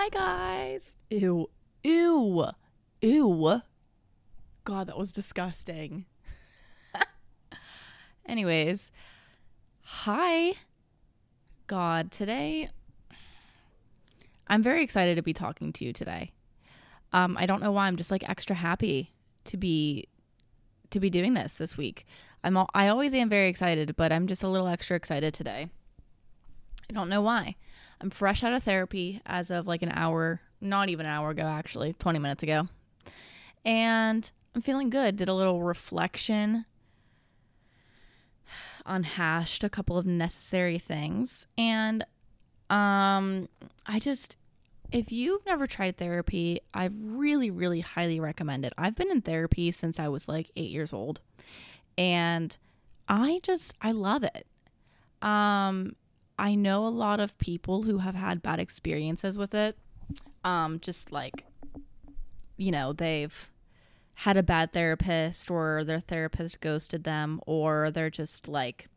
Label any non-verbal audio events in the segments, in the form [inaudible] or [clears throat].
Hi, guys. Ew. Ew. Ew. God, that was disgusting. [laughs] Anyways, hi. God, today I'm very excited to be talking to you today. Um, I don't know why I'm just like extra happy to be to be doing this this week. I'm all, I always am very excited, but I'm just a little extra excited today. I don't know why. I'm fresh out of therapy as of like an hour, not even an hour ago actually, 20 minutes ago. And I'm feeling good. Did a little reflection, [sighs] unhashed a couple of necessary things, and um I just if you've never tried therapy, I really, really highly recommend it. I've been in therapy since I was like eight years old, and I just I love it. Um, I know a lot of people who have had bad experiences with it. Um, just like, you know, they've had a bad therapist, or their therapist ghosted them, or they're just like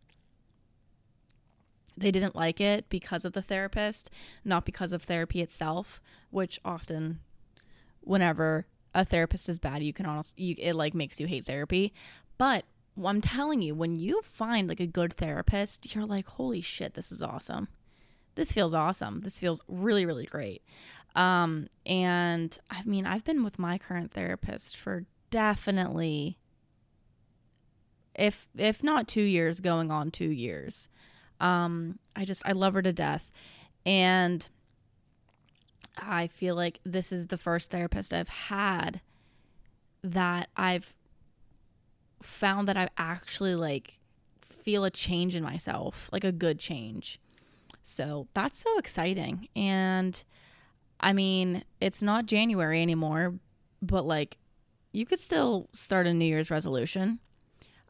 they didn't like it because of the therapist, not because of therapy itself, which often whenever a therapist is bad, you can almost you it like makes you hate therapy. But I'm telling you, when you find like a good therapist, you're like, "Holy shit, this is awesome. This feels awesome. This feels really really great." Um and I mean, I've been with my current therapist for definitely if if not 2 years going on 2 years. Um, I just I love her to death, and I feel like this is the first therapist I've had that I've found that I actually like feel a change in myself, like a good change. So that's so exciting. And I mean, it's not January anymore, but like you could still start a New Year's resolution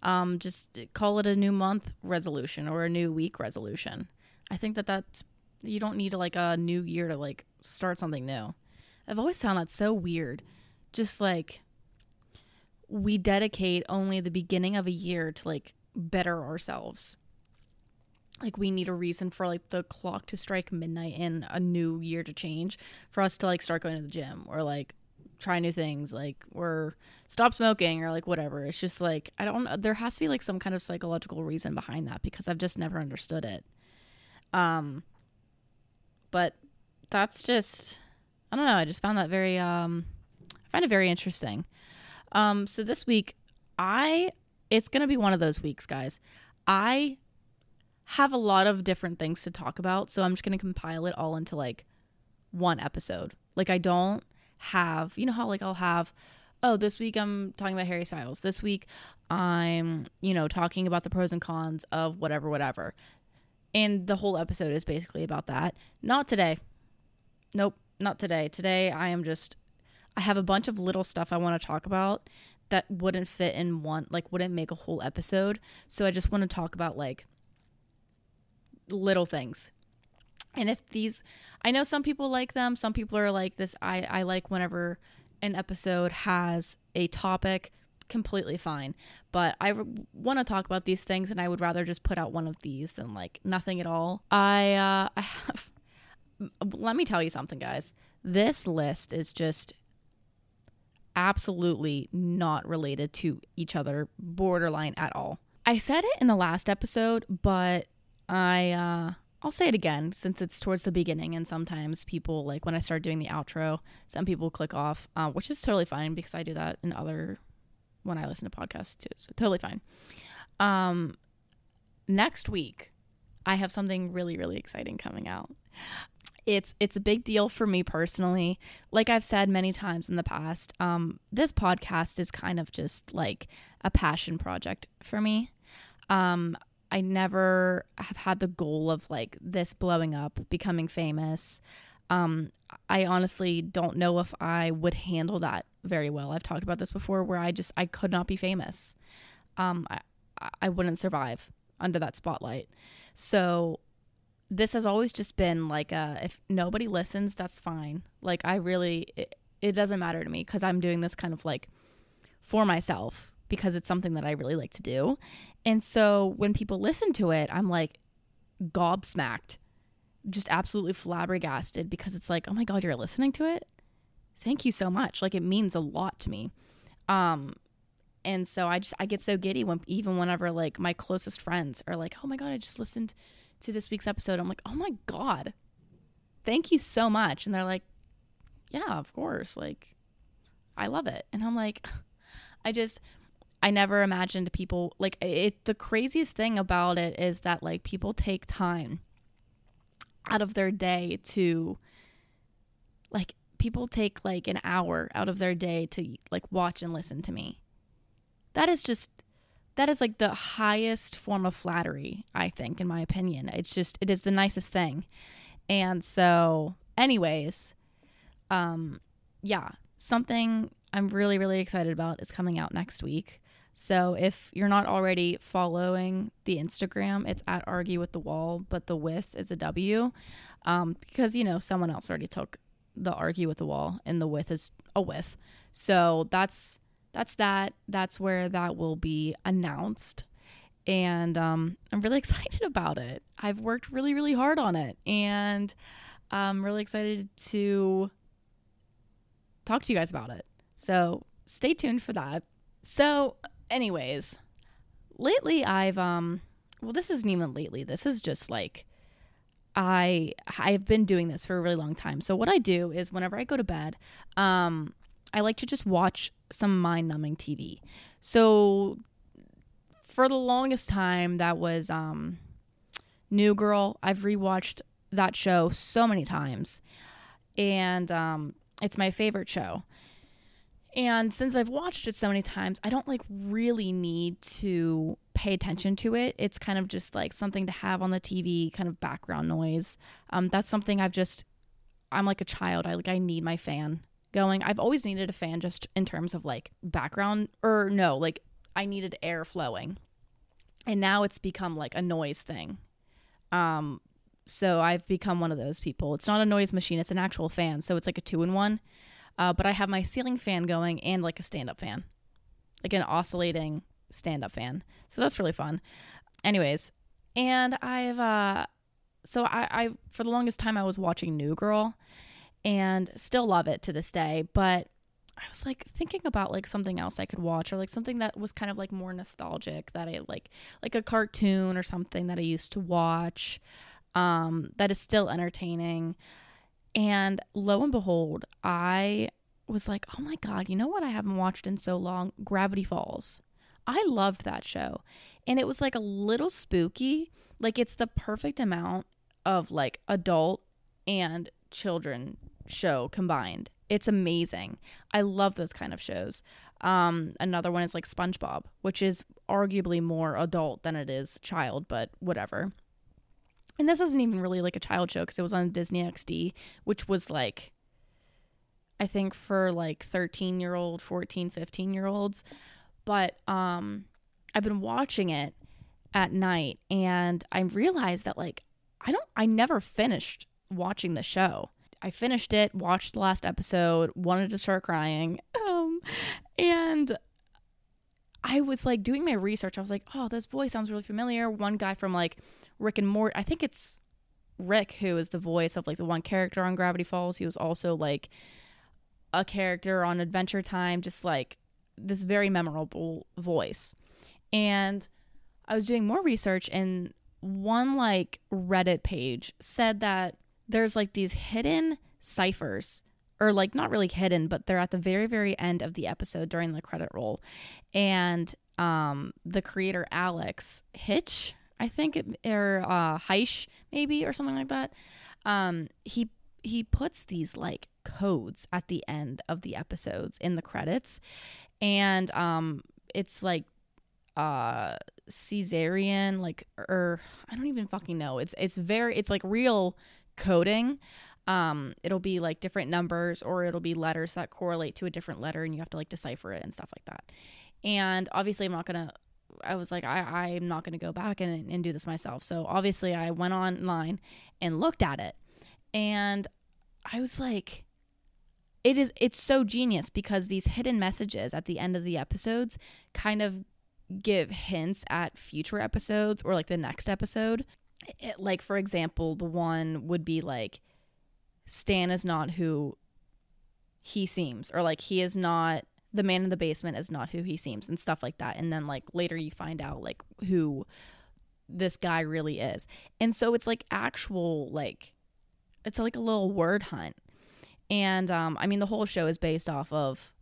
um, just call it a new month resolution or a new week resolution. I think that that's you don't need like a new year to like start something new. I've always found that so weird. Just like we dedicate only the beginning of a year to like better ourselves. Like we need a reason for like the clock to strike midnight in a new year to change for us to like start going to the gym or like try new things like or stop smoking or like whatever. It's just like i don't there has to be like some kind of psychological reason behind that because i've just never understood it. Um but that's just i don't know i just found that very um i find it very interesting um so this week i it's gonna be one of those weeks guys i have a lot of different things to talk about so i'm just gonna compile it all into like one episode like i don't have, you know how like I'll have, oh, this week I'm talking about Harry Styles. This week I'm, you know, talking about the pros and cons of whatever, whatever. And the whole episode is basically about that. Not today. Nope, not today. Today I am just, I have a bunch of little stuff I want to talk about that wouldn't fit in one, like, wouldn't make a whole episode. So I just want to talk about like little things and if these, I know some people like them. Some people are like this. I, I like whenever an episode has a topic completely fine. But I want to talk about these things, and I would rather just put out one of these than like nothing at all. I uh, [laughs] I have. Let me tell you something, guys. This list is just absolutely not related to each other, borderline at all. I said it in the last episode, but I uh, I'll say it again since it's towards the beginning, and sometimes people like when I start doing the outro, some people click off, uh, which is totally fine because I do that in other when I listen to podcasts too, so totally fine. Um, next week, I have something really really exciting coming out. It's it's a big deal for me personally. Like I've said many times in the past, um, this podcast is kind of just like a passion project for me. Um, I never have had the goal of like this blowing up, becoming famous. Um, I honestly don't know if I would handle that very well. I've talked about this before where I just I could not be famous. Um, I I wouldn't survive under that spotlight. So this has always just been like a if nobody listens, that's fine. Like I really it, it doesn't matter to me cuz I'm doing this kind of like for myself because it's something that I really like to do. And so when people listen to it, I'm like gobsmacked just absolutely flabbergasted because it's like, oh my God, you're listening to it? Thank you so much. Like it means a lot to me. Um, and so I just I get so giddy when even whenever like my closest friends are like, "Oh my god, I just listened to this week's episode." I'm like, "Oh my god. Thank you so much." And they're like, "Yeah, of course. Like I love it." And I'm like [sighs] I just I never imagined people like it the craziest thing about it is that like people take time out of their day to like people take like an hour out of their day to like watch and listen to me that is just that is like the highest form of flattery, I think, in my opinion. It's just it is the nicest thing. And so, anyways, um, yeah, something I'm really, really excited about is coming out next week. So if you're not already following the Instagram, it's at argue with the wall, but the with is a W. Um, because you know, someone else already took the argue with the wall and the with is a with. So that's that's that. That's where that will be announced. And um, I'm really [laughs] excited about it. I've worked really, really hard on it. And I'm really excited to talk to you guys about it. So stay tuned for that. So, anyways, lately I've, um, well, this isn't even lately. This is just like, I I've been doing this for a really long time. So what I do is whenever I go to bed, um, I like to just watch some mind numbing TV. So for the longest time, that was um, New Girl. I've rewatched that show so many times, and um, it's my favorite show. And since I've watched it so many times, I don't like really need to pay attention to it. It's kind of just like something to have on the TV, kind of background noise. Um, that's something I've just, I'm like a child. I like I need my fan going. I've always needed a fan just in terms of like background or no, like I needed air flowing. And now it's become like a noise thing. Um so I've become one of those people. It's not a noise machine, it's an actual fan. So it's like a two in one. Uh, but I have my ceiling fan going and like a stand up fan, like an oscillating stand up fan. So that's really fun. Anyways, and I've, uh, so I, I, for the longest time, I was watching New Girl and still love it to this day. But I was like thinking about like something else I could watch or like something that was kind of like more nostalgic that I like like a cartoon or something that I used to watch um that is still entertaining. And lo and behold, I was like, "Oh my god, you know what I haven't watched in so long? Gravity Falls." I loved that show. And it was like a little spooky. Like it's the perfect amount of like adult and children show combined. It's amazing. I love those kind of shows. Um, another one is like SpongeBob, which is arguably more adult than it is child, but whatever. And this isn't even really like a child show because it was on Disney XD, which was like, I think for like 13 year old, 14, 15 year olds. But um, I've been watching it at night and I realized that like I don't, I never finished watching the show. I finished it, watched the last episode, wanted to start crying. [laughs] Um, and I was like doing my research. I was like, oh, this voice sounds really familiar. One guy from like Rick and Morty, I think it's Rick who is the voice of like the one character on Gravity Falls. He was also like a character on Adventure Time, just like this very memorable voice. And I was doing more research, and one like Reddit page said that there's like these hidden ciphers or like not really hidden but they're at the very very end of the episode during the credit roll. And um the creator alex hitch i think it, or uh heish maybe or something like that um he he puts these like codes at the end of the episodes in the credits. And um it's like uh caesarean like or i don't even fucking know. It's it's very it's like real coding um it'll be like different numbers or it'll be letters that correlate to a different letter and you have to like decipher it and stuff like that. And obviously i'm not gonna i was like i i'm not gonna go back and, and do this myself. So obviously i went online and looked at it. And i was like it is it's so genius because these hidden messages at the end of the episodes kind of give hints at future episodes or like the next episode it, like for example, the one would be like Stan is not who he seems or like he is not the man in the basement is not who he seems and stuff like that. And then like later you find out like who this guy really is. And so it's like actual like it's like a little word hunt. And um I mean the whole show is based off of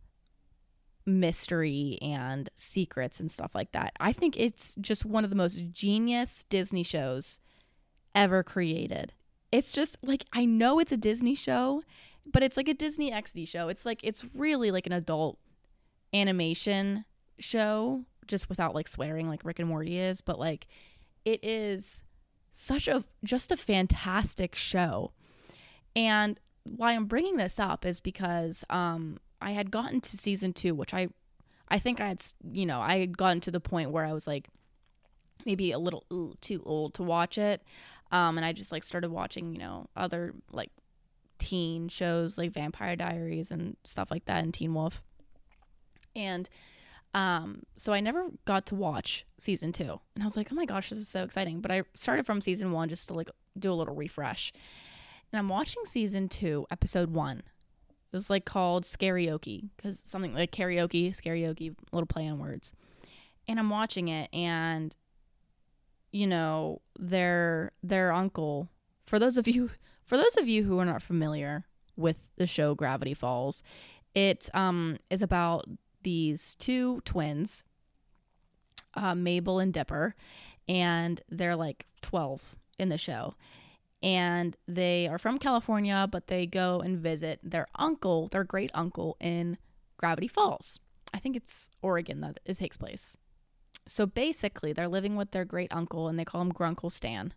mystery and secrets and stuff like that. I think it's just one of the most genius Disney shows ever created. It's just like I know it's a Disney show, but it's like a Disney XD show. It's like it's really like an adult animation show just without like swearing like Rick and Morty is, but like it is such a just a fantastic show. And why I'm bringing this up is because um I had gotten to season 2, which I I think I had you know, I had gotten to the point where I was like maybe a little ooh, too old to watch it. Um and I just like started watching, you know, other like teen shows like Vampire Diaries and stuff like that and Teen Wolf. And um, so I never got to watch season two. And I was like, oh my gosh, this is so exciting. But I started from season one just to like do a little refresh. And I'm watching season two, episode one. It was like called Scarioke because something like karaoke, Scarioke, little play on words. And I'm watching it, and you know, their their uncle. For those of you, [laughs] for those of you who are not familiar with the show Gravity Falls, it um is about these two twins, uh, Mabel and Dipper, and they're like 12 in the show. And they are from California, but they go and visit their uncle, their great uncle in Gravity Falls. I think it's Oregon that it takes place. So basically, they're living with their great uncle, and they call him Grunkle Stan.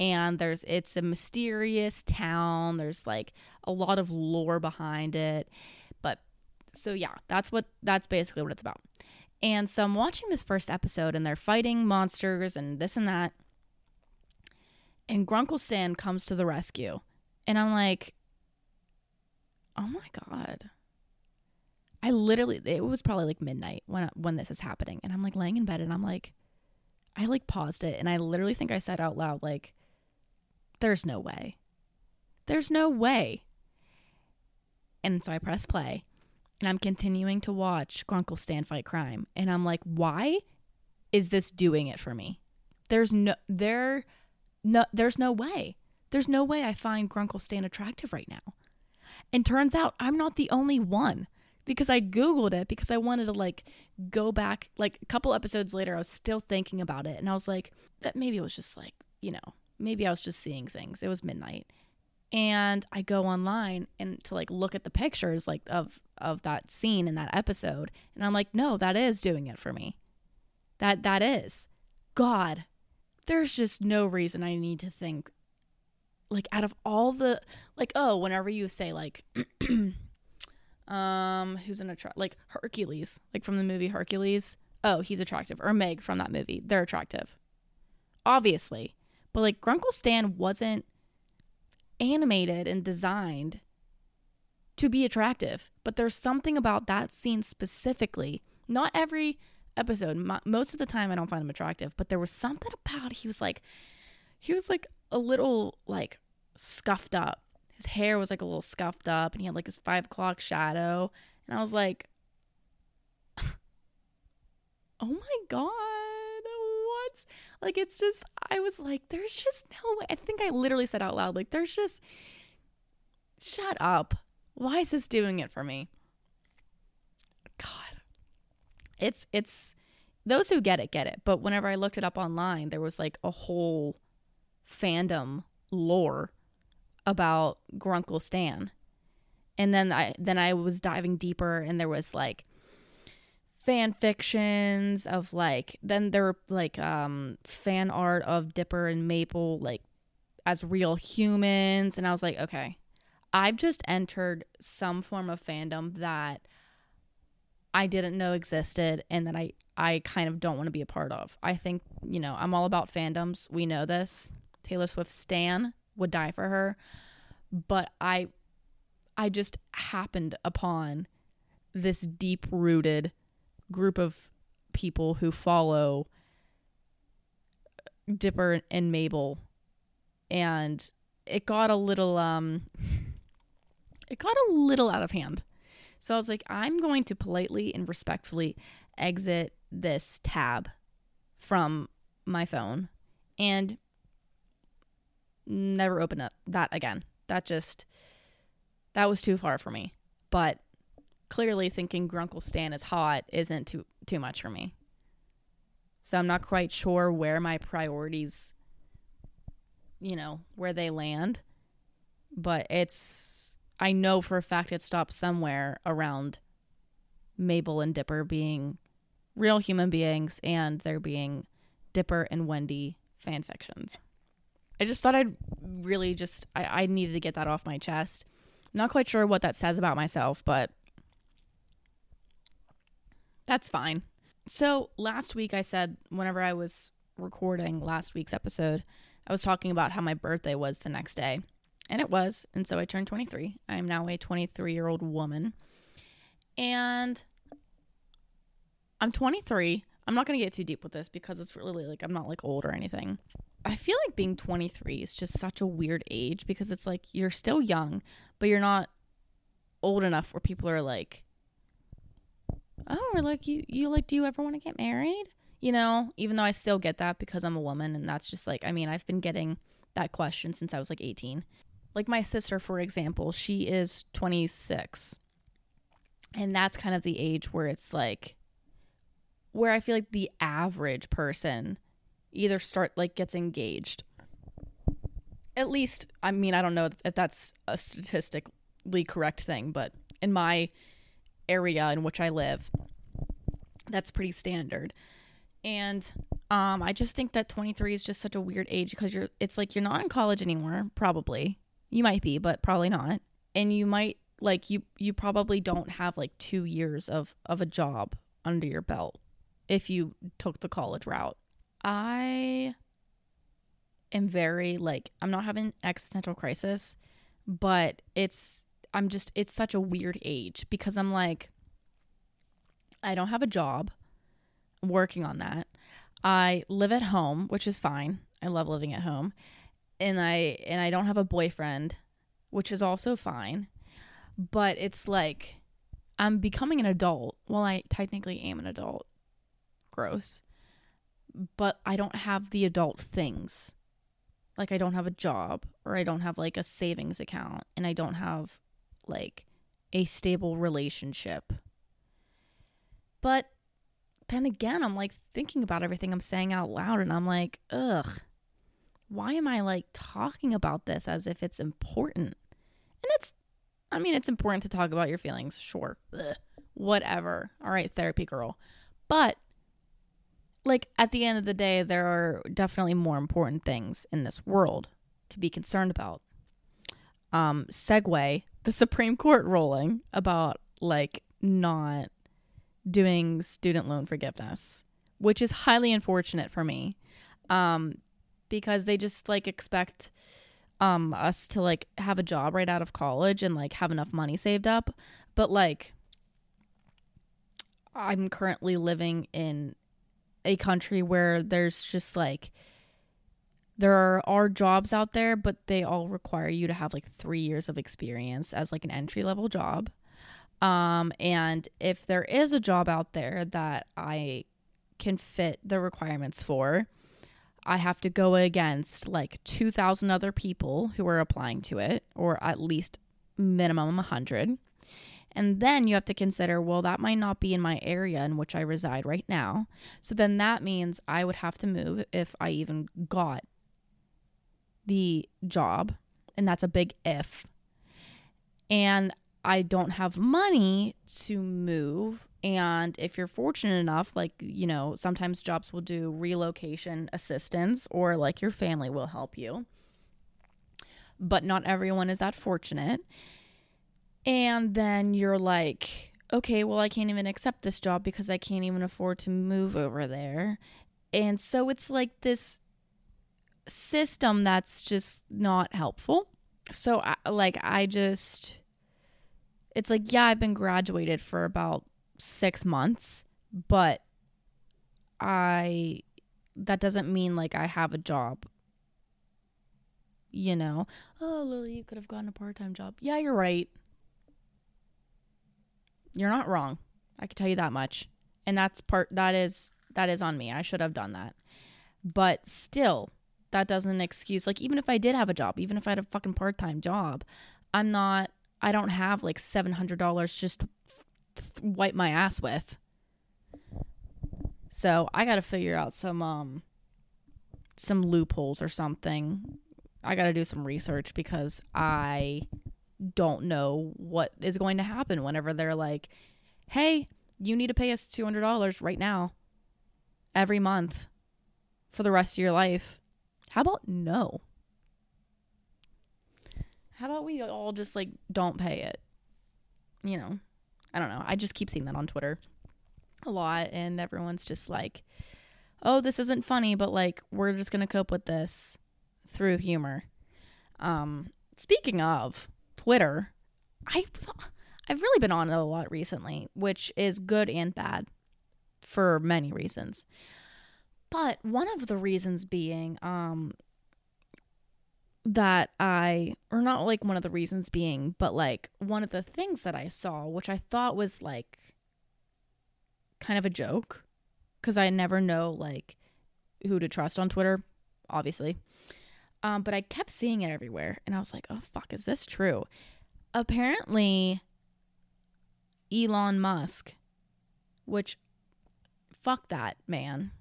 And there's it's a mysterious town. There's like a lot of lore behind it But so yeah, that's what that's basically what it's about. And so I'm watching this first episode and they're fighting monsters and this and that. And Grunkle Stan comes to the rescue. And I'm like, oh my God. I literally, it was probably like midnight when, when this is happening. And I'm like laying in bed and I'm like, I like paused it and I literally think I said out loud, like, there's no way. There's no way. And so I press play and I'm continuing to watch Grunkle Stan fight crime. And I'm like, why is this doing it for me? There's no there no there's no way. There's no way I find Grunkle Stan attractive right now. And turns out I'm not the only one because I googled it because I wanted to like go back like a couple episodes later I was still thinking about it and I was like that maybe it was just like, you know, maybe I was just seeing things. It was midnight. And I go online and to like look at the pictures like of of that scene in that episode and I'm like no that is doing it for me. That that is. God there's just no reason I need to think like out of all the like oh whenever you say like [clears throat] um who's an attract like Hercules like from the movie Hercules. Oh he's attractive. Or Meg from that movie. They're attractive. Obviously. But like Grunkle Stan wasn't animated and designed to be attractive. But there's something about that scene specifically. Not every episode, most of the time I don't find him attractive, but there was something about he was like he was like a little like scuffed up. His hair was like a little scuffed up and he had like his five o'clock shadow. And I was like, [laughs] oh my God What's like it's just I was like, there's just no way. I think I literally said out loud, like, there's just shut up. Why is this doing it for me? God. It's it's those who get it get it. But whenever I looked it up online, there was like a whole fandom lore about Grunkle Stan. And then I then I was diving deeper and there was like fan fictions of like then there were like um fan art of Dipper and Mabel like as real humans and I was like okay I've just entered some form of fandom that I didn't know existed and that I I kind of don't want to be a part of. I think, you know, I'm all about fandoms. We know this. Taylor Swift stan would die for her, but I I just happened upon this deep-rooted group of people who follow Dipper and Mabel and it got a little um it got a little out of hand. So I was like, I'm going to politely and respectfully exit this tab from my phone and never open up that again. That just that was too far for me. But clearly thinking Grunkle Stan is hot isn't too too much for me. So I'm not quite sure where my priorities you know, where they land. But it's I know for a fact it stops somewhere around Mabel and Dipper being real human beings and there being Dipper and Wendy fan fictions. I just thought I'd really just I, I needed to get that off my chest. Not quite sure what that says about myself, but that's fine. So last week I said whenever I was recording last week's episode, I was talking about how my birthday was the next day. And it was. And so I turned 23. I am now a 23 year old woman. And I'm 23. I'm not going to get too deep with this because it's really like I'm not like old or anything. I feel like being 23 is just such a weird age because it's like you're still young, but you're not old enough where people are like, "Oh, or like you you like do you ever want to get married?" You know, even though I still get that because I'm a woman and that's just like I mean, I've been getting that question since I was like 18. Like my sister, for example, she is 26. And that's kind of the age where it's like where I feel like the average person either start like gets engaged. At least, I mean, I don't know if that's a statistically correct thing, but in my area in which I live, that's pretty standard. And um, I just think that 23 is just such a weird age because you're, it's like you're not in college anymore, probably. You might be, but probably not. And you might like you you probably don't have like 2 years of of a job under your belt if you took the college route. I am very like I'm not having existential crisis, but it's I'm just it's such a weird age because I'm like I don't have a job. Working on that. I live at home, which is fine. I love living at home. And I and I don't have a boyfriend, which is also fine. But it's like I'm becoming an adult. Well, I technically am an adult. Gross but I don't have the adult things. Like I don't have a job or I don't have like a savings account and I don't have like a stable relationship. But then again, I'm like thinking about everything I'm saying out loud and I'm like, ugh, why am I like talking about this as if it's important? And it's, I mean, it's important to talk about your feelings, sure. Ugh, whatever. All right, therapy girl. But like at the end of the day, there are definitely more important things in this world to be concerned about. Um, segue the Supreme Court ruling about like not doing student loan forgiveness, which is highly unfortunate for me, um, because they just like expect um us to like have a job right out of college and like have enough money saved up, but like I'm currently living in a country where there's just like there are, are jobs out there, but they all require you to have like three years of experience as like an entry level job. Um, and if there is a job out there that I can fit the requirements for, I have to go against like 2,000 other people who are applying to it, or at least minimum 100. And then you have to consider, well, that might not be in my area in which I reside right now. So then that means I would have to move if I even got the job. And that's a big if. And I don't have money to move. And if you're fortunate enough, like, you know, sometimes jobs will do relocation assistance or like your family will help you. But not everyone is that fortunate. And then you're like, okay, well, I can't even accept this job because I can't even afford to move over there. And so it's like this system that's just not helpful. So, I, like, I just, it's like, yeah, I've been graduated for about six months, but I that doesn't mean like I have a job. You know, oh, Lily, you could have gotten a part time job. Yeah, you're right. You're not wrong. I can tell you that much. And that's part that is that is on me. I should have done that. But still, that doesn't excuse like even if I did have a job, even if I had a fucking part-time job, I'm not I don't have like $700 just to f- wipe my ass with. So, I got to figure out some um some loopholes or something. I got to do some research because I don't know what is going to happen whenever they're like, "Hey, you need to pay us $200 right now every month for the rest of your life." How about no? How about we all just like don't pay it? You know, I don't know. I just keep seeing that on Twitter a lot, and everyone's just like, oh, this isn't funny, but like, we're just going to cope with this through humor. Um, speaking of Twitter, I, I've really been on it a lot recently, which is good and bad for many reasons. But one of the reasons being, um, that I, or not like one of the reasons being, but like one of the things that I saw, which I thought was like kind of a joke, because I never know like who to trust on Twitter, obviously. Um, but I kept seeing it everywhere, and I was like, oh fuck, is this true? Apparently, Elon Musk, which fuck that man,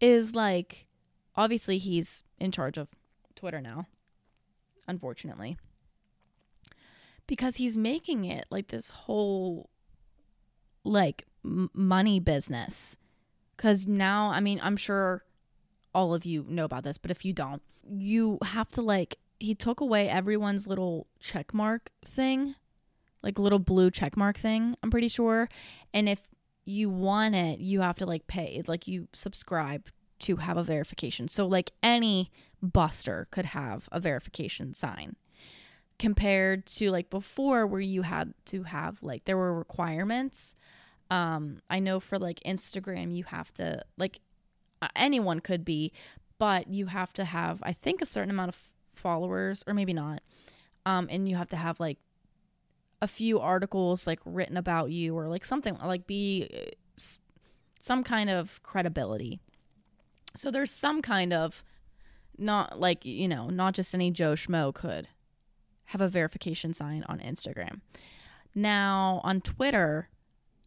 is like, obviously he's in charge of Twitter now unfortunately. Because he's making it like this whole like m- money business. Cuz now, I mean, I'm sure all of you know about this, but if you don't, you have to like he took away everyone's little check mark thing, like little blue check mark thing, I'm pretty sure. And if you want it, you have to like pay, like you subscribe to have a verification. So like any buster could have a verification sign compared to like before where you had to have like there were requirements um i know for like instagram you have to like anyone could be but you have to have i think a certain amount of followers or maybe not um and you have to have like a few articles like written about you or like something like be uh, some kind of credibility so there's some kind of not like, you know, not just any Joe Schmo could have a verification sign on Instagram. Now, on Twitter,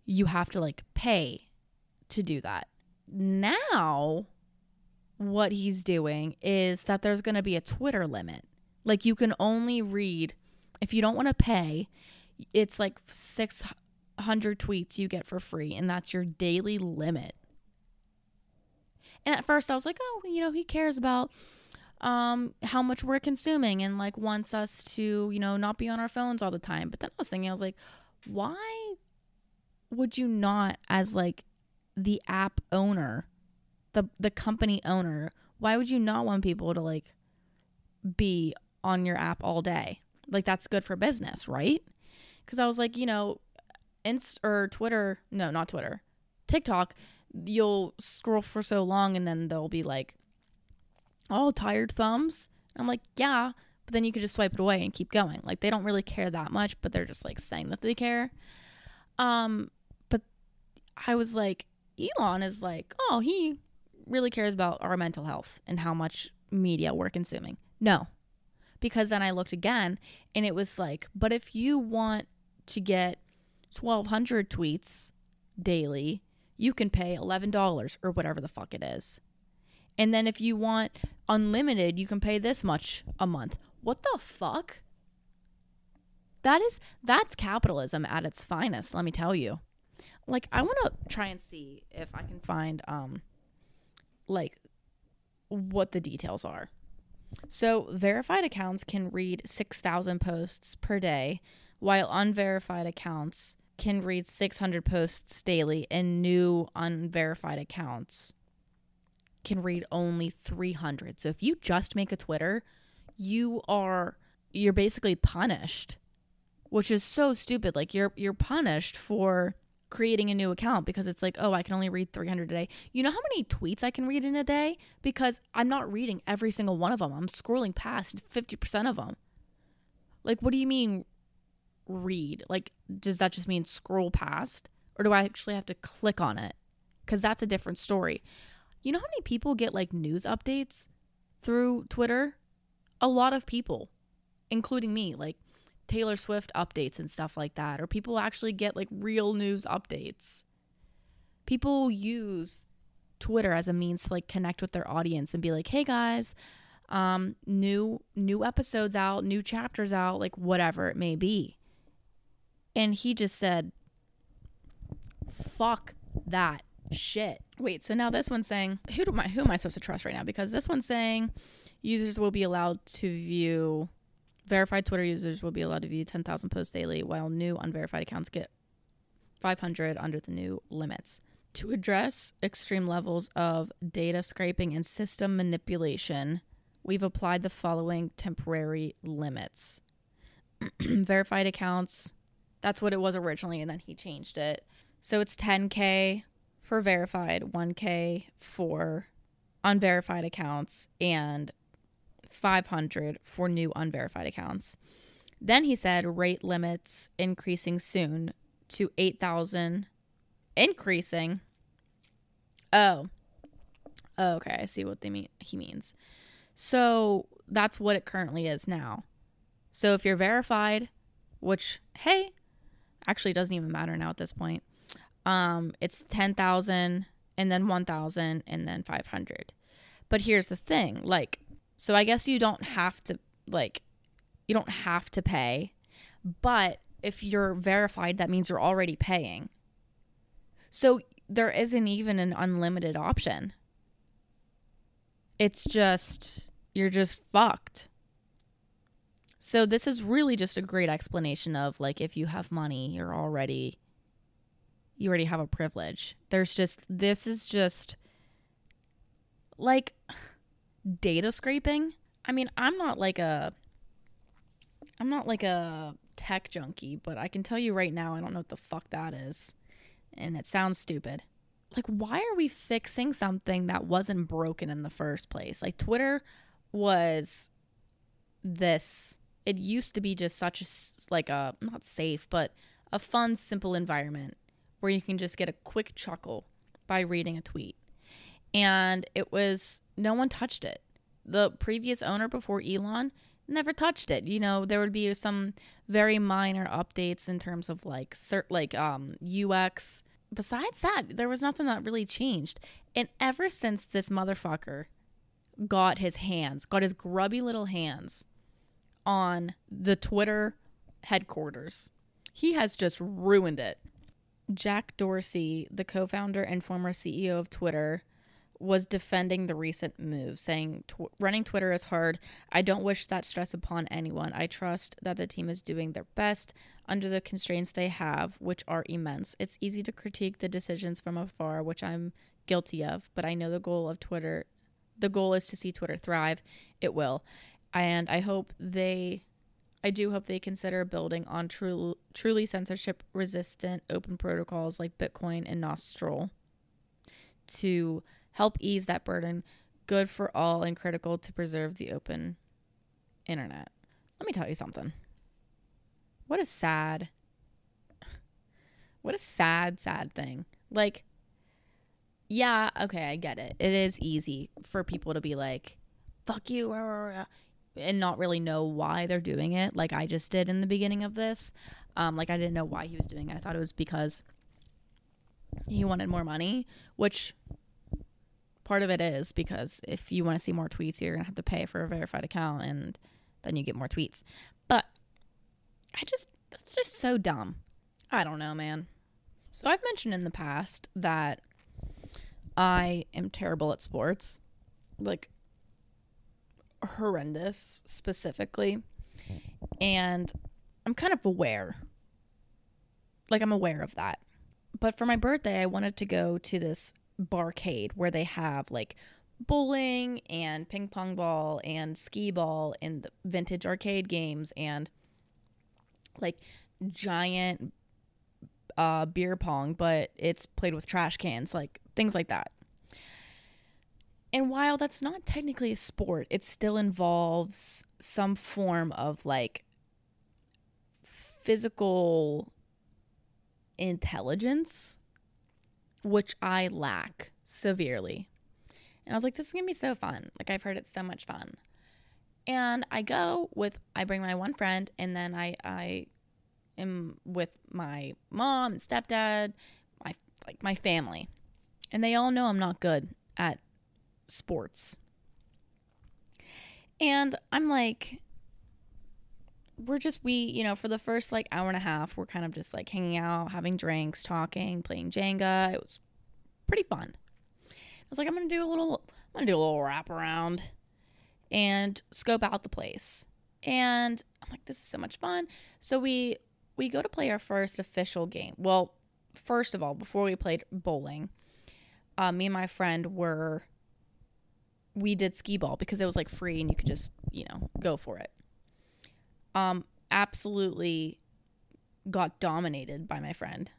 you have to like pay to do that. Now, what he's doing is that there's going to be a Twitter limit. Like you can only read if you don't want to pay, it's like 600 tweets you get for free and that's your daily limit. And at first I was like, "Oh, you know, he cares about um how much we're consuming and like wants us to you know not be on our phones all the time but then i was thinking i was like why would you not as like the app owner the the company owner why would you not want people to like be on your app all day like that's good for business right because i was like you know inst or twitter no not twitter tiktok you'll scroll for so long and then they'll be like oh, tired thumbs. I'm like, yeah, but then you could just swipe it away and keep going. Like they don't really care that much, but they're just like saying that they care. Um, but I was like, Elon is like, oh, he really cares about our mental health and how much media we're consuming. No. Because then I looked again and it was like, but if you want to get 1200 tweets daily, you can pay $11 or whatever the fuck it is. And then if you want unlimited, you can pay this much a month. What the fuck? That is that's capitalism at its finest, let me tell you. Like I want to try and see if I can find um like what the details are. So, verified accounts can read 6,000 posts per day, while unverified accounts can read 600 posts daily, and new unverified accounts can read only 300. So if you just make a Twitter, you are you're basically punished, which is so stupid. Like you're you're punished for creating a new account because it's like, oh, I can only read 300 a day. You know how many tweets I can read in a day? Because I'm not reading every single one of them. I'm scrolling past 50% of them. Like, what do you mean read? Like, does that just mean scroll past? Or do I actually have to click on it? Because that's a different story. You know how many people get like news updates through Twitter? A lot of people, including me. Like, Taylor Swift updates and stuff like that, or people actually get like real news updates. People use Twitter as a means to like connect with their audience and be like, "Hey guys, um new new episodes out, new chapters out, like whatever it may be." And he just said, "Fuck that shit." Wait, so now this one's saying, who do I who am I supposed to trust right now? Because this one's saying users will be allowed to view Verified Twitter users will be allowed to view 10,000 posts daily, while new unverified accounts get 500 under the new limits. To address extreme levels of data scraping and system manipulation, we've applied the following temporary limits. [clears throat] verified accounts, that's what it was originally, and then he changed it. So it's 10K for verified, 1K for unverified accounts, and 500 for new unverified accounts. Then he said rate limits increasing soon to 8,000 increasing. Oh. oh. Okay, I see what they mean he means. So that's what it currently is now. So if you're verified, which hey, actually doesn't even matter now at this point. Um it's 10,000 and then 1,000 and then 500. But here's the thing, like so I guess you don't have to like you don't have to pay, but if you're verified that means you're already paying. So there isn't even an unlimited option. It's just you're just fucked. So this is really just a great explanation of like if you have money, you're already you already have a privilege. There's just this is just like data scraping. I mean, I'm not like a I'm not like a tech junkie, but I can tell you right now I don't know what the fuck that is. And it sounds stupid. Like why are we fixing something that wasn't broken in the first place? Like Twitter was this it used to be just such a like a not safe, but a fun simple environment where you can just get a quick chuckle by reading a tweet. And it was no one touched it. The previous owner before Elon never touched it. You know, there would be some very minor updates in terms of like cert like um UX. Besides that, there was nothing that really changed. And ever since this motherfucker got his hands, got his grubby little hands on the Twitter headquarters, he has just ruined it. Jack Dorsey, the co founder and former CEO of Twitter, was defending the recent move, saying, Running Twitter is hard. I don't wish that stress upon anyone. I trust that the team is doing their best under the constraints they have, which are immense. It's easy to critique the decisions from afar, which I'm guilty of, but I know the goal of Twitter. The goal is to see Twitter thrive. It will. And I hope they I do hope they consider building on true, truly censorship resistant open protocols like Bitcoin and Nostr to help ease that burden, good for all and critical to preserve the open internet. Let me tell you something. What a sad, what a sad, sad thing. Like, yeah, okay, I get it. It is easy for people to be like, fuck you, and not really know why they're doing it, like I just did in the beginning of this. Um, like, I didn't know why he was doing it. I thought it was because he wanted more money, which part of it is because if you want to see more tweets, you're gonna have to pay for a verified account, and then you get more tweets. But I just that's just so dumb. I don't know, man. So I've mentioned in the past that I am terrible at sports, like horrendous specifically, and I'm kind of aware. Like I'm aware of that. But for my birthday, I wanted to go to this barcade where they have like bowling and ping pong ball and skee ball and vintage arcade games and like giant uh, beer pong, but it's played with trash cans, like things like that. And while that's not technically a sport, it still involves some form of like physical intelligence, which I lack severely. And I was like, this is gonna be so fun. Like, I've heard it's so much fun. And I go with, I bring my one friend, and then I, I am with my mom and stepdad, my like my family, and they all know I'm not good at sports. And I'm like, we're just we you know for the first like hour and a half we're kind of just like hanging out having drinks talking playing jenga. It was pretty fun. I was like i'm gonna do a little i'm gonna do a little wrap around and scope out the place. And i'm like this is so much fun. So we we go to play our first official game. Well first of all before we played bowling uh, me and my friend were we did skee ball because it was like free and you could just you know go for it um, absolutely got dominated by my friend.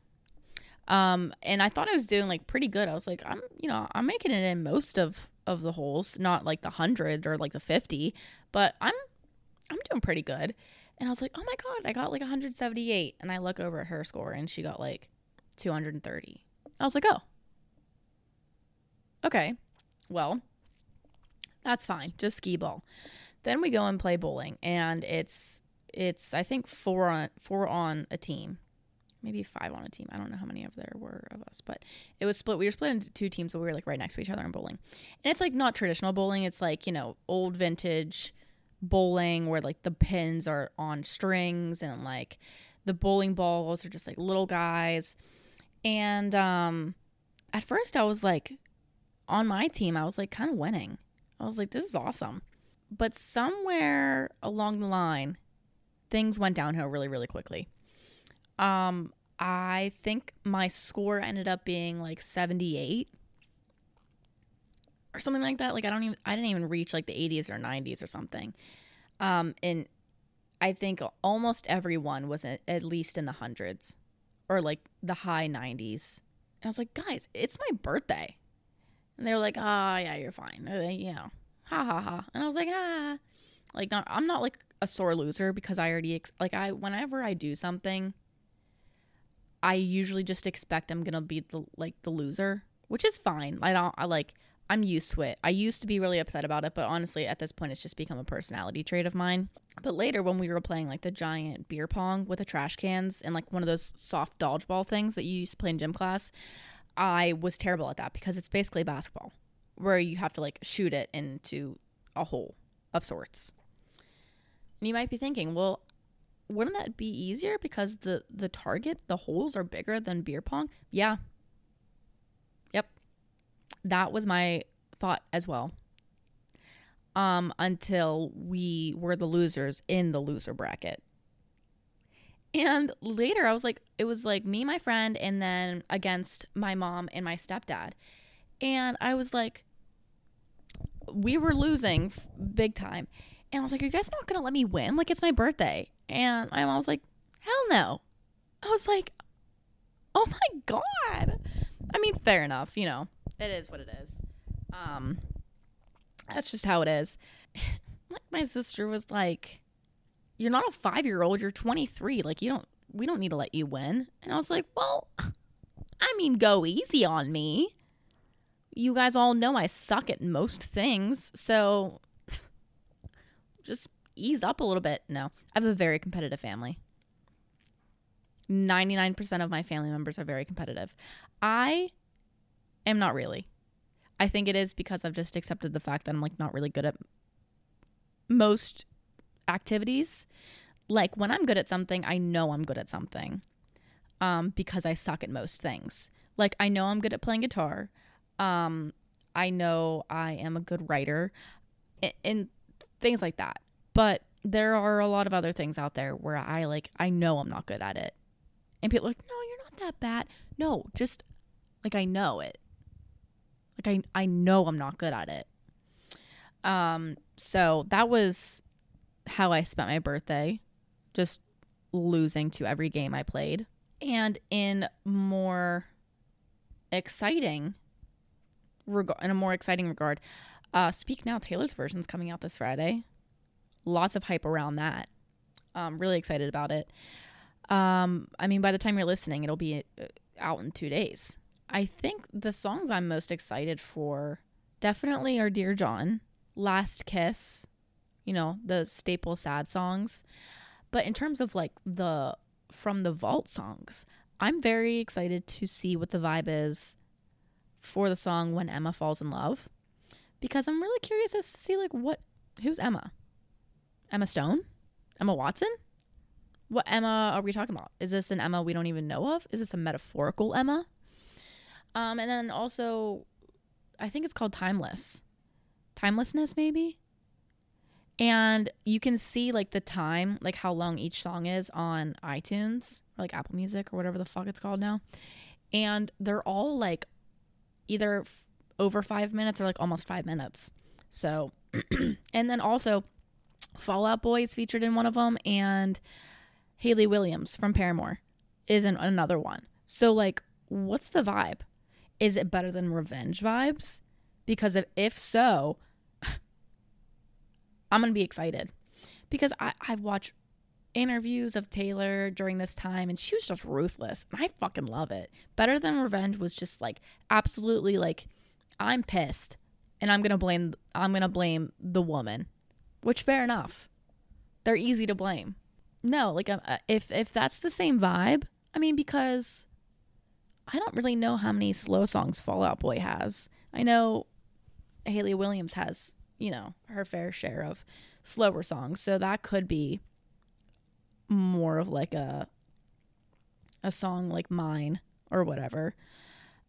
Um, and I thought I was doing like pretty good. I was like, I'm, you know, I'm making it in most of of the holes, not like the hundred or like the fifty, but I'm, I'm doing pretty good. And I was like, oh my god, I got like 178, and I look over at her score, and she got like 230. I was like, oh, okay, well, that's fine. Just skee ball. Then we go and play bowling, and it's it's I think four on four on a team, maybe five on a team. I don't know how many of there were of us, but it was split. We were split into two teams, so we were like right next to each other in bowling. And it's like not traditional bowling. It's like you know old vintage bowling where like the pins are on strings and like the bowling balls are just like little guys. And um, at first I was like on my team, I was like kind of winning. I was like, this is awesome. But somewhere along the line, things went downhill really, really quickly. Um, I think my score ended up being like 78 or something like that. Like I don't even I didn't even reach like the 80s or 90s or something. Um, and I think almost everyone was at, least in the hundreds or like the high 90s. And I was like, guys, it's my birthday. And they were like, ah, oh, yeah, you're fine. Uh, you know, ha ha ha. And I was like, ah, like not. I'm not like a sore loser because I already ex- like I whenever I do something, I usually just expect I'm gonna be the like the loser, which is fine. I don't. I like. I'm used to it. I used to be really upset about it, but honestly, at this point, it's just become a personality trait of mine. But later, when we were playing like the giant beer pong with the trash cans and like one of those soft dodgeball things that you used to play in gym class, I was terrible at that because it's basically basketball where you have to like shoot it into a hole of sorts. And you might be thinking, well, wouldn't that be easier because the the target, the holes are bigger than beer pong? Yeah. Yep. That was my thought as well. Um until we were the losers in the loser bracket. And later I was like it was like me, my friend and then against my mom and my stepdad. And I was like we were losing big time. And I was like, Are you guys not to let me win? Like, it's my birthday. And my mom was like, Hell no. I was like, Oh my God. I mean, fair enough. You know, it is what it is. Um, that's just how it is. [laughs] like, my sister was like, You're not a five year old. You're 23. Like, you don't, we don't need to let you win. And I was like, Well, [laughs] I mean, go easy on me. You guys all know I suck at most things. So just ease up a little bit. No, I have a very competitive family. 99% of my family members are very competitive. I am not really. I think it is because I've just accepted the fact that I'm like not really good at most activities. Like when I'm good at something, I know I'm good at something. Um, because I suck at most things. Like I know I'm good at playing guitar. Um, I know I am a good writer. And things like that. But there are a lot of other things out there where I like I know I'm not good at it. And people like, "No, you're not that bad." No, just like I know it. Like I I know I'm not good at it. Um so that was how I spent my birthday. Just losing to every game I played. And in more exciting reg- in a more exciting regard, uh, Speak Now Taylor's version is coming out this Friday. Lots of hype around that. I'm really excited about it. Um, I mean, by the time you're listening, it'll be uh, out in two days. I think the songs I'm most excited for definitely are Dear John, Last Kiss, you know, the staple sad songs. But in terms of like the from the vault songs, I'm very excited to see what the vibe is for the song When Emma Falls in Love because I'm really curious as to see like what who's Emma? Emma Stone? Emma Watson? What Emma are we talking about? Is this an Emma we don't even know of? Is this a metaphorical Emma? Um, and then also, I think it's called Timeless. Timelessness, maybe? And you can see like the time, like how long each song is on iTunes or like Apple Music or whatever the fuck it's called now. And they're all like either over five minutes or like almost five minutes. So, [clears throat] and then also Fall Out Boy is featured in one of them, and Hayley Williams from Paramore is in another one. So, like, what's the vibe? Is it better than Revenge vibes? Because if, if so, [sighs] I'm going to be excited. Because I, I've watched interviews of Taylor during this time and she was just ruthless. And I fucking love it. Better Than Revenge was just like absolutely like I'm pissed and I'm going to blame I'm going to blame the woman. Which fair enough. They're easy to blame. No, like um, uh, if if that's the same vibe, I mean because I don't really know how many slow songs Fall Out Boy has. I know Hayley Williams has, you know, her fair share of slower songs. So that could be more of like a a song like mine or whatever.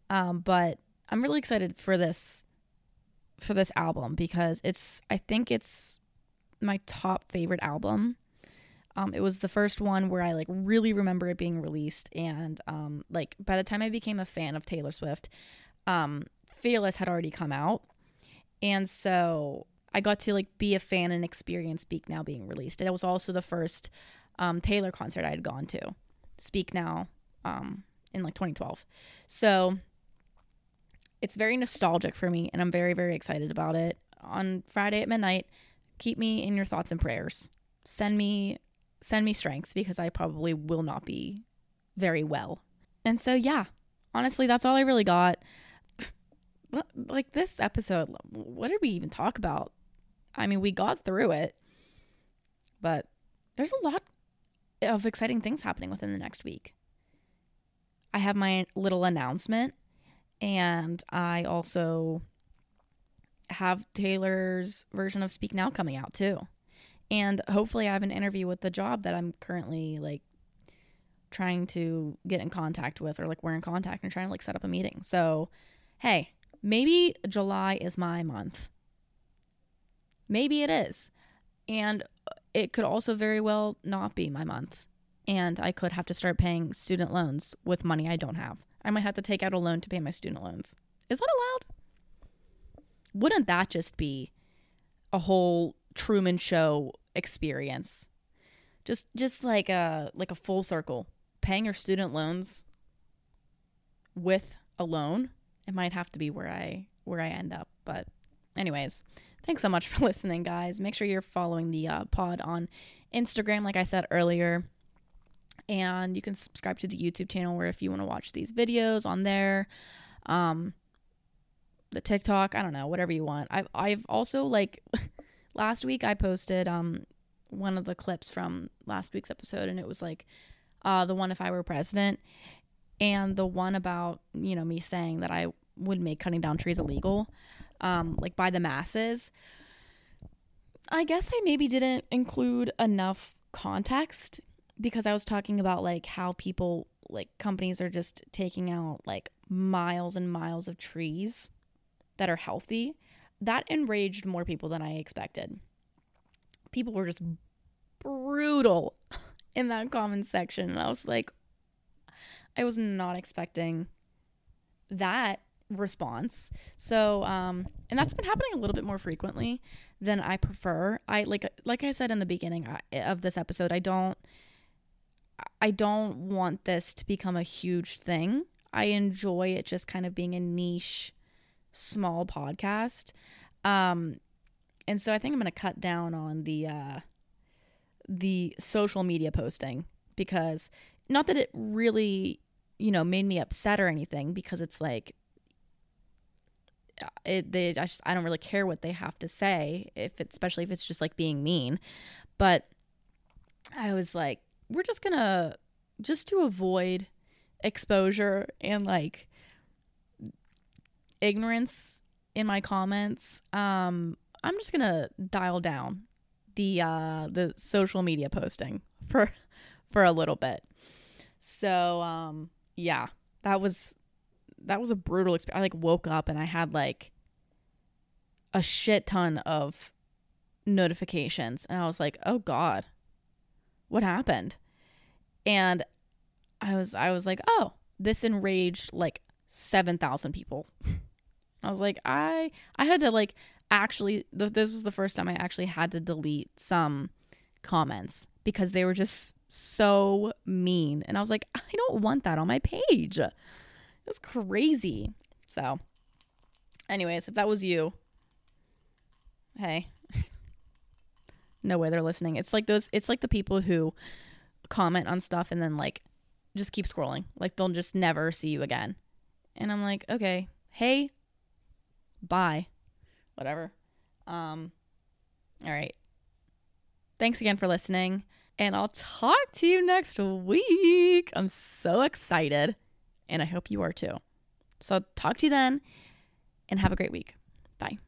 Um, but I'm really excited for this for this album because it's I think it's my top favorite album. Um, it was the first one where I like really remember it being released, and um, like by the time I became a fan of Taylor Swift, um, Fearless had already come out, and so I got to like be a fan and experience Speak Now being released. And it was also the first um, Taylor concert I had gone to, Speak Now, um, in like 2012. So it's very nostalgic for me, and I'm very, very excited about it. On Friday at midnight, keep me in your thoughts and prayers. Send me, send me strength because I probably will not be very well. And so, yeah, honestly, that's all I really got. [laughs] Like this episode, what did we even talk about? I mean, we got through it, but there's a lot of exciting things happening within the next week. I have my little announcement, and I also have Taylor's version of Speak Now coming out too. And hopefully, I have an interview with the job that I'm currently like trying to get in contact with, or like we're in contact and trying to like set up a meeting. So, hey, maybe July is my month. Maybe it is. And it could also very well not be my month. And I could have to start paying student loans with money I don't have. I might have to take out a loan to pay my student loans. Is that allowed? Wouldn't that just be a whole Truman show experience? Just just like a like a full circle. Paying your student loans with a loan. It might have to be where I where I end up, but anyways, Thanks so much for [laughs] listening, guys. Make sure you're following the uh, pod on Instagram, like I said earlier. And you can subscribe to the YouTube channel where if you want to watch these videos on there. Um, the TikTok, I don't know, whatever you want. I've I've also like [laughs] last week I posted um one of the clips from last week's episode and it was like uh the one if I were president and the one about, you know, me saying that I would make cutting down trees illegal um, like by the masses. I guess I maybe didn't include enough context because I was talking about like how people like companies are just taking out like miles and miles of trees that are healthy. That enraged more people than I expected. People were just brutal [laughs] in that comment section and I was like I was not expecting that response. So, um, and that's been happening a little bit more frequently than I prefer. I like, like I said in the beginning of this episode, I don't, I don't want this to become a huge thing. I enjoy it just kind of being a niche, small podcast. Um, and so I think I'm going to cut down on the uh, the social media posting because not that it really you know made me upset or anything because it's like it they I just I don't really care what they have to say if it's especially if it's just like being mean but I was like we're just to just to avoid exposure and like ignorance in my comments um I'm just to dial down the uh the social media posting for [laughs] for a little bit. So um yeah, that was that was a brutal experience. I like woke up and I had like a shit ton of notifications and I was like, "Oh god. What happened?" And I was I was like, "Oh, this enraged like 7,000 people." [laughs] I was like, "I I had to like actually th- this was the first time I actually had to delete some comments because they were just so mean and I was like, I don't want that on my page. It's crazy. So, anyways, if that was you, hey, no way they're listening. It's like those, it's like the people who comment on stuff and then like just keep scrolling. Like they'll just never see you again. And I'm like, okay, hey, bye, whatever. Um, all right. Thanks again for listening. And I'll talk to you next week. I'm so excited and I hope you are too. So, talk to you then and have a great week. Bye.